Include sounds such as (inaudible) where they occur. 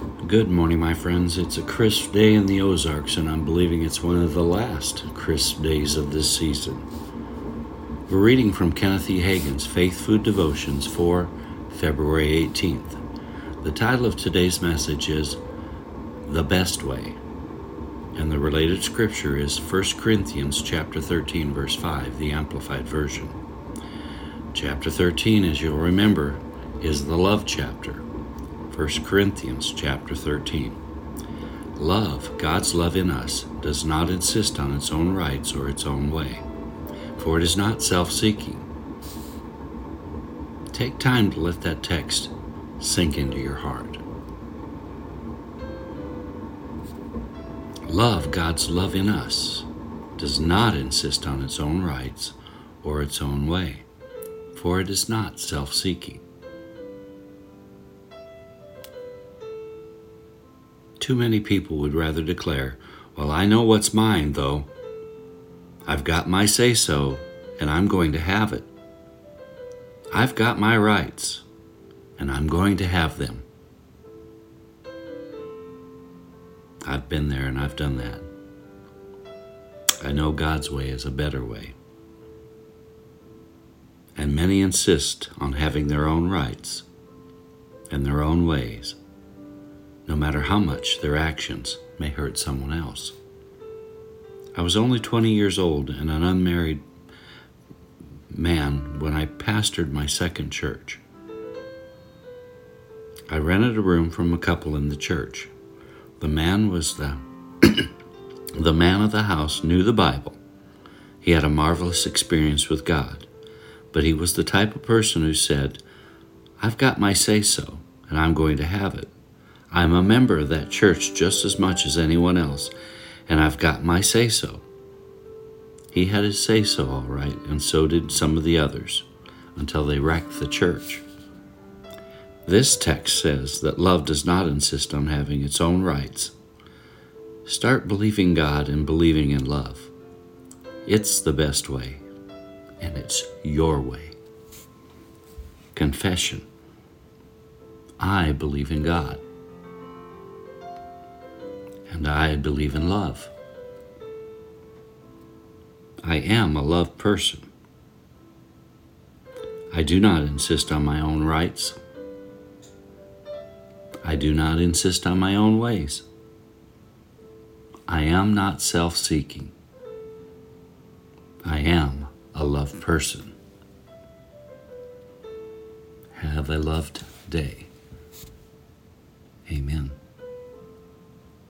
Good morning, my friends. It's a crisp day in the Ozarks, and I'm believing it's one of the last crisp days of this season. We're reading from Kenneth E. Hagin's Faith Food Devotions for February 18th. The title of today's message is The Best Way, and the related scripture is 1 Corinthians chapter 13 verse 5, the amplified version. Chapter 13, as you'll remember, is the love chapter. 1 Corinthians chapter 13. Love, God's love in us, does not insist on its own rights or its own way, for it is not self seeking. Take time to let that text sink into your heart. Love, God's love in us, does not insist on its own rights or its own way, for it is not self seeking. Too many people would rather declare, Well, I know what's mine, though. I've got my say so, and I'm going to have it. I've got my rights, and I'm going to have them. I've been there and I've done that. I know God's way is a better way. And many insist on having their own rights and their own ways no matter how much their actions may hurt someone else. I was only 20 years old and an unmarried man when I pastored my second church. I rented a room from a couple in the church. The man was the (clears throat) the man of the house knew the Bible. He had a marvelous experience with God, but he was the type of person who said, "I've got my say so, and I'm going to have it." I'm a member of that church just as much as anyone else, and I've got my say so. He had his say so, all right, and so did some of the others, until they wrecked the church. This text says that love does not insist on having its own rights. Start believing God and believing in love. It's the best way, and it's your way. Confession I believe in God and I believe in love. I am a love person. I do not insist on my own rights. I do not insist on my own ways. I am not self seeking. I am a love person. Have a loved day. Amen.